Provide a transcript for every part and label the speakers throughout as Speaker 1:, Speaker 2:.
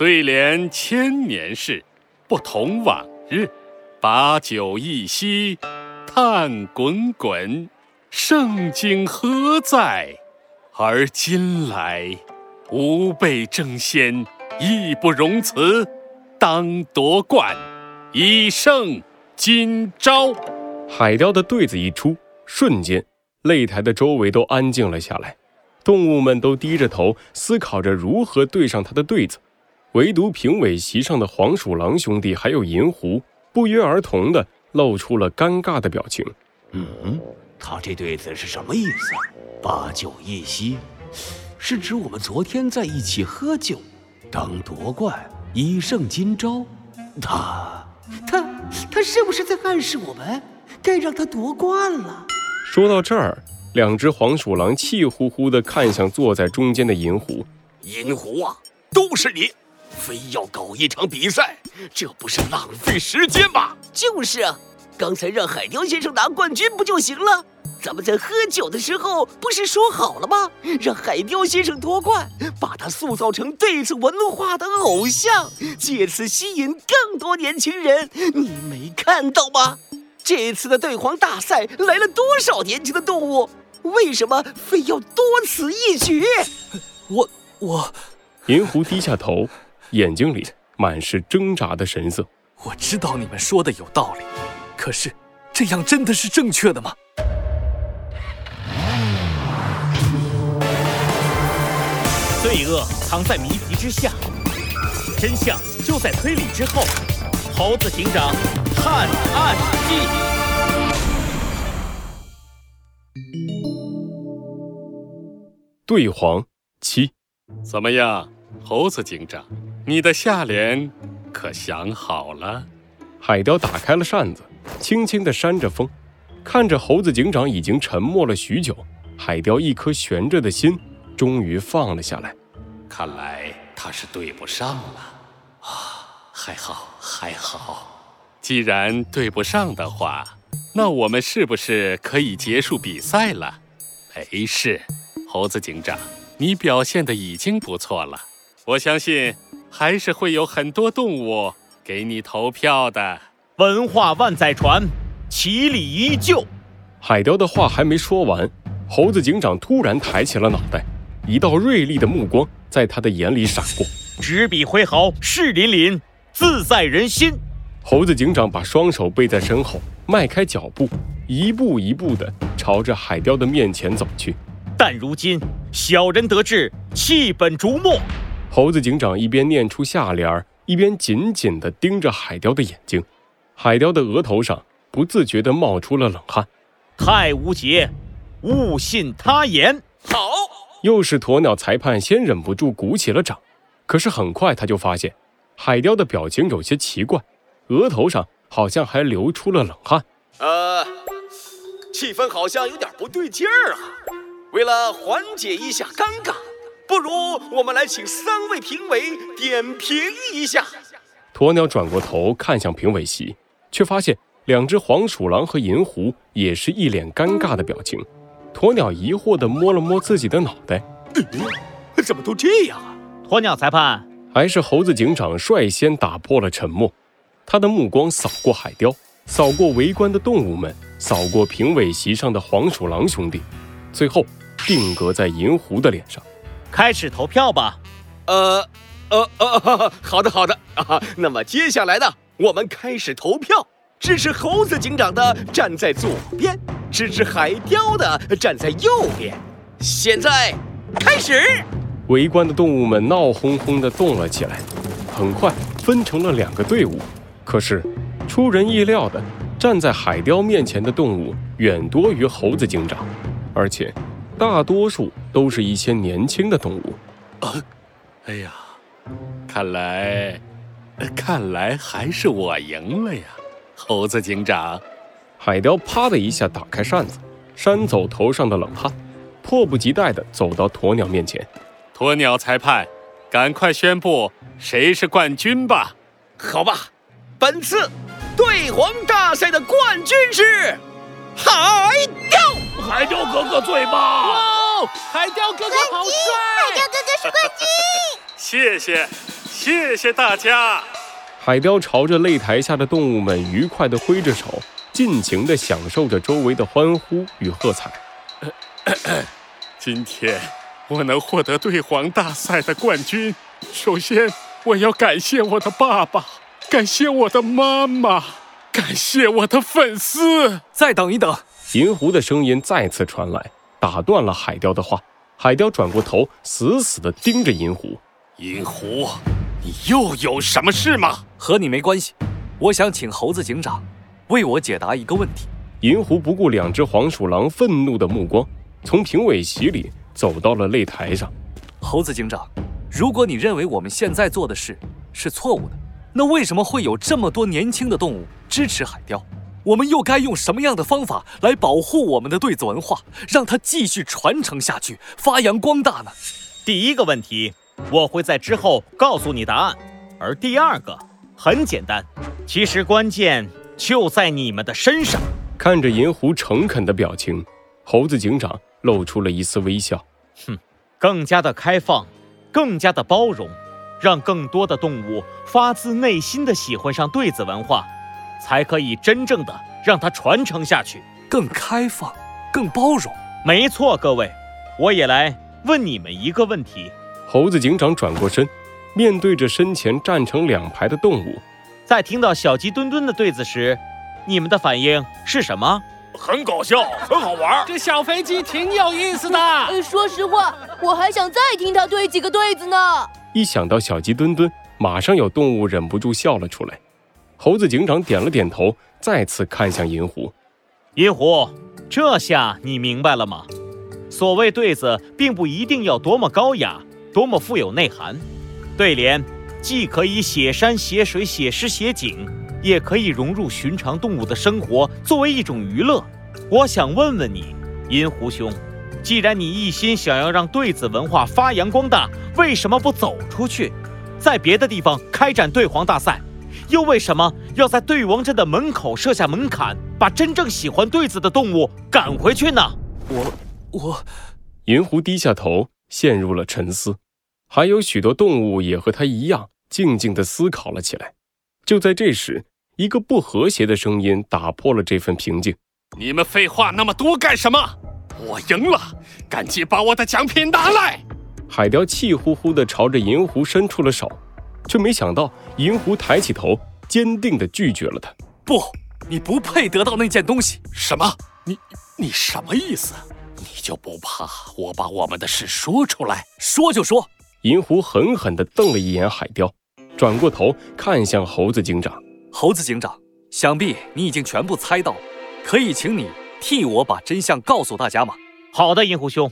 Speaker 1: 对联千年事，不同往日。把酒一吸，叹滚滚。盛景何在？而今来，吾辈争先，义不容辞。当夺冠，以胜今朝。
Speaker 2: 海雕的对子一出，瞬间擂台的周围都安静了下来，动物们都低着头思考着如何对上他的对子，唯独评委席上的黄鼠狼兄弟还有银狐不约而同的露出了尴尬的表情。
Speaker 3: 嗯，他这对子是什么意思？把酒一夕，是指我们昨天在一起喝酒，当夺冠。以胜今朝，他
Speaker 4: 他他是不是在暗示我们该让他夺冠了？
Speaker 2: 说到这儿，两只黄鼠狼气呼呼地看向坐在中间的银狐。
Speaker 5: 银狐啊，都是你，非要搞一场比赛，这不是浪费时间吗？
Speaker 4: 就是啊，刚才让海雕先生拿冠军不就行了？咱们在喝酒的时候不是说好了吗？让海雕先生夺冠，把他塑造成对子文化的偶像，借此吸引更多年轻人。你没看到吗？这次的对黄大赛来了多少年轻的动物？为什么非要多此一举？
Speaker 6: 我我，
Speaker 2: 银狐低下头，眼睛里满是挣扎的神色。
Speaker 6: 我知道你们说的有道理，可是这样真的是正确的吗？
Speaker 7: 罪恶藏在谜题之下，真相就在推理之后。猴子警长探案记，
Speaker 2: 对黄七，
Speaker 1: 怎么样，猴子警长，你的下联可想好了？
Speaker 2: 海雕打开了扇子，轻轻地扇着风，看着猴子警长已经沉默了许久，海雕一颗悬着的心。终于放了下来，
Speaker 1: 看来他是对不上了啊！还好还好，既然对不上的话，那我们是不是可以结束比赛了？没事，猴子警长，你表现的已经不错了，我相信还是会有很多动物给你投票的。
Speaker 7: 文化万载传，其理依旧。
Speaker 2: 海雕的话还没说完，猴子警长突然抬起了脑袋。一道锐利的目光在他的眼里闪过，
Speaker 7: 执笔挥毫，势凛凛，自在人心。
Speaker 2: 猴子警长把双手背在身后，迈开脚步，一步一步地朝着海雕的面前走去。
Speaker 7: 但如今小人得志，弃本逐末。
Speaker 2: 猴子警长一边念出下联，一边紧紧地盯着海雕的眼睛。海雕的额头上不自觉地冒出了冷汗。
Speaker 7: 太无节，勿信他言。
Speaker 5: 好。
Speaker 2: 又是鸵鸟裁判先忍不住鼓起了掌，可是很快他就发现，海雕的表情有些奇怪，额头上好像还流出了冷汗。
Speaker 5: 呃，气氛好像有点不对劲儿啊！为了缓解一下尴尬，不如我们来请三位评委点评一下。
Speaker 2: 鸵鸟转过头看向评委席，却发现两只黄鼠狼和银狐也是一脸尴尬的表情。鸵鸟疑惑地摸了摸自己的脑袋，
Speaker 5: 怎么都这样啊？
Speaker 7: 鸵鸟裁判
Speaker 2: 还是猴子警长率先打破了沉默，他的目光扫过海雕，扫过围观的动物们，扫过评委席上的黄鼠狼兄弟，最后定格在银狐的脸上。
Speaker 7: 开始投票吧。
Speaker 5: 呃，呃呃，好的好的啊。那么接下来呢，我们开始投票，支持猴子警长的站在左边。支持海雕的站在右边，现在开始。
Speaker 2: 围观的动物们闹哄哄地动了起来，很快分成了两个队伍。可是，出人意料的，站在海雕面前的动物远多于猴子警长，而且大多数都是一些年轻的动物。
Speaker 1: 啊，哎呀，看来，看来还是我赢了呀，猴子警长。
Speaker 2: 海雕啪的一下打开扇子，扇走头上的冷汗，迫不及待地走到鸵鸟面前。
Speaker 1: 鸵鸟裁判，赶快宣布谁是冠军吧！
Speaker 5: 好吧，本次对黄大赛的冠军是海雕。
Speaker 6: 海雕哥哥最棒！
Speaker 7: 哇，海雕哥哥好帅！
Speaker 8: 海雕哥哥是冠军！
Speaker 1: 谢谢，谢谢大家。
Speaker 2: 海雕朝着擂台下的动物们愉快地挥着手，尽情地享受着周围的欢呼与喝彩。
Speaker 1: 今天我能获得对皇大赛的冠军，首先我要感谢我的爸爸，感谢我的妈妈，感谢我的粉丝。
Speaker 6: 再等一等，
Speaker 2: 银狐的声音再次传来，打断了海雕的话。海雕转过头，死死地盯着银狐。
Speaker 1: 银狐，你又有什么事吗？
Speaker 6: 和你没关系。我想请猴子警长为我解答一个问题。
Speaker 2: 银狐不顾两只黄鼠狼愤怒的目光，从评委席里走到了擂台上。
Speaker 6: 猴子警长，如果你认为我们现在做的事是错误的，那为什么会有这么多年轻的动物支持海雕？我们又该用什么样的方法来保护我们的对子文化，让它继续传承下去，发扬光大呢？
Speaker 7: 第一个问题，我会在之后告诉你答案。而第二个很简单，其实关键就在你们的身上。
Speaker 2: 看着银狐诚恳的表情，猴子警长露出了一丝微笑。
Speaker 7: 哼，更加的开放，更加的包容，让更多的动物发自内心的喜欢上对子文化。才可以真正的让它传承下去，
Speaker 6: 更开放，更包容。
Speaker 7: 没错，各位，我也来问你们一个问题。
Speaker 2: 猴子警长转过身，面对着身前站成两排的动物，
Speaker 7: 在听到小鸡墩墩的对子时，你们的反应是什么？
Speaker 5: 很搞笑，很好玩。
Speaker 8: 这小飞机挺有意思的。
Speaker 9: 说实话，我还想再听他对几个对子呢。
Speaker 2: 一想到小鸡墩墩，马上有动物忍不住笑了出来。猴子警长点了点头，再次看向银狐。
Speaker 7: 银狐，这下你明白了吗？所谓对子，并不一定要多么高雅，多么富有内涵。对联既可以写山写水写诗写景，也可以融入寻常动物的生活，作为一种娱乐。我想问问你，银狐兄，既然你一心想要让对子文化发扬光大，为什么不走出去，在别的地方开展对黄大赛？又为什么要在对王镇的门口设下门槛，把真正喜欢对子的动物赶回去呢？
Speaker 6: 我我，
Speaker 2: 银狐低下头，陷入了沉思。还有许多动物也和他一样，静静地思考了起来。就在这时，一个不和谐的声音打破了这份平静：“
Speaker 1: 你们废话那么多干什么？我赢了，赶紧把我的奖品拿来！”
Speaker 2: 海雕气呼呼地朝着银狐伸出了手。却没想到，银狐抬起头，坚定地拒绝了他。
Speaker 6: 不，你不配得到那件东西。
Speaker 1: 什么？你你什么意思？你就不怕我把我们的事说出来？
Speaker 6: 说就说。
Speaker 2: 银狐狠狠地瞪了一眼海雕，转过头看向猴子警长。
Speaker 6: 猴子警长，想必你已经全部猜到了，可以请你替我把真相告诉大家吗？
Speaker 7: 好的，银狐兄。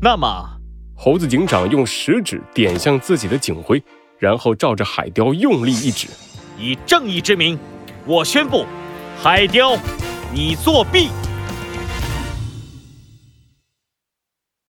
Speaker 7: 那么，
Speaker 2: 猴子警长用食指点向自己的警徽。然后照着海雕用力一指，
Speaker 7: 以正义之名，我宣布，海雕，你作弊。